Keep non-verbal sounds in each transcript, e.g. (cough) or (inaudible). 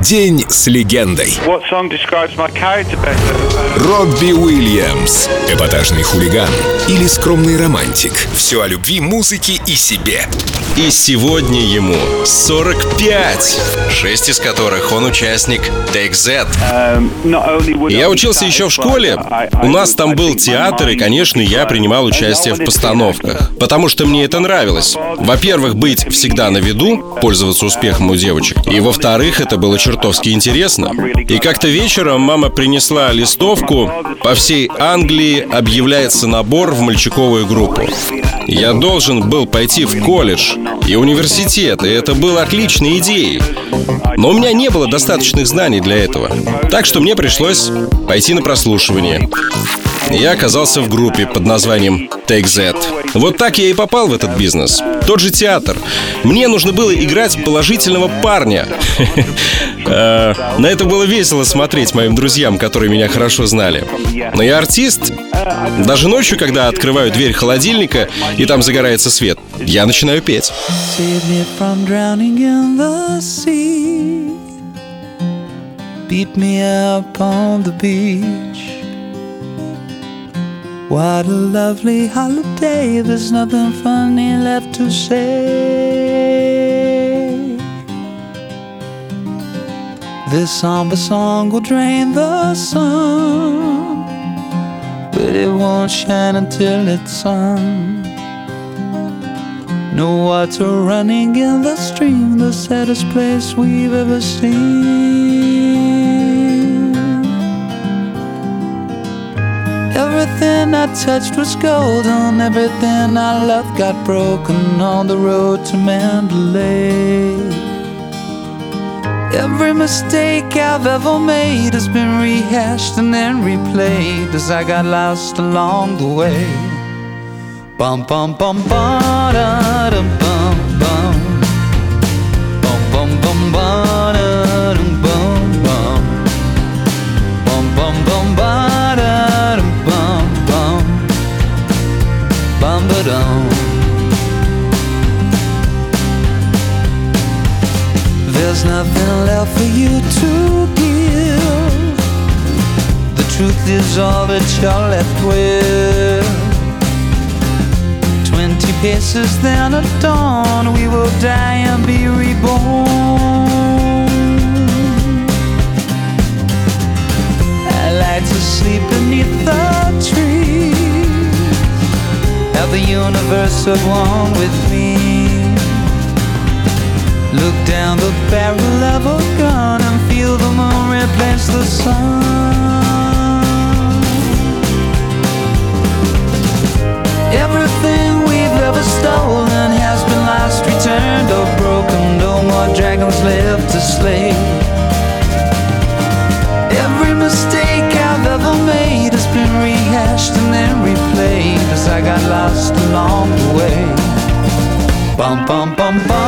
День с легендой. Робби Уильямс. Эпатажный хулиган или скромный романтик. Все о любви, музыке и себе. И сегодня ему 45, шесть из которых он участник Take Z. Um, would I Я учился еще в школе. У нас там был театр, и, конечно, я принимал участие в постановках, потому что мне это нравилось. Во-первых, быть всегда на виду, пользоваться успехом у девочек, и во-вторых, это было чертовски интересно. И как-то вечером мама принесла листовку, по всей Англии объявляется набор в мальчиковую группу. Я должен был пойти в колледж и университет, и это было отличной идеей. Но у меня не было достаточных знаний для этого. Так что мне пришлось пойти на прослушивание. Я оказался в группе под названием Take Z. Вот так я и попал в этот бизнес. Тот же театр. Мне нужно было играть положительного парня. (laughs) Э, На это было весело смотреть моим друзьям, которые меня хорошо знали. Но я артист. Даже ночью, когда открываю дверь холодильника, и там загорается свет, я начинаю петь. Beat me up on the beach. What a lovely holiday, there's nothing funny left to say. This somber song will drain the sun, but it won't shine until it's sung. No water running in the stream, the saddest place we've ever seen. Everything I touched was golden, everything I loved got broken on the road to Mandalay. Every mistake I've ever made has been rehashed and then replayed as I got lost along the way. Bum bum bum ba da dum bum bum. Bum bum bum ba da dum bum bum. Bum bum bum ba da dum bum bum. Bum ba dum. Left for you to give. The truth is all that you're left with. Twenty paces, then at dawn, we will die and be reborn. I like to sleep beneath the trees, have the universe at one with me. Look down the barrel of a gun and feel the moon replace the sun. Everything we've ever stolen has been lost, returned, or broken. No more dragons left to slay. Every mistake I've ever made has been rehashed and then replayed as I got lost along the way. Bum bum bum ba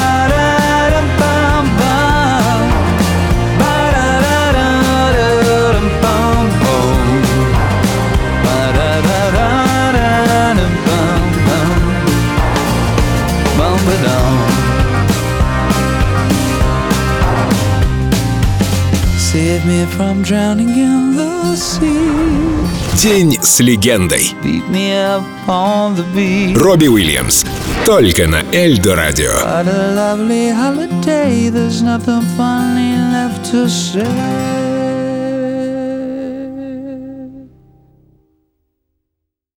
День с легендой. Робби Уильямс. Только на Эльдо Радио. Holiday. There's nothing funny left to say.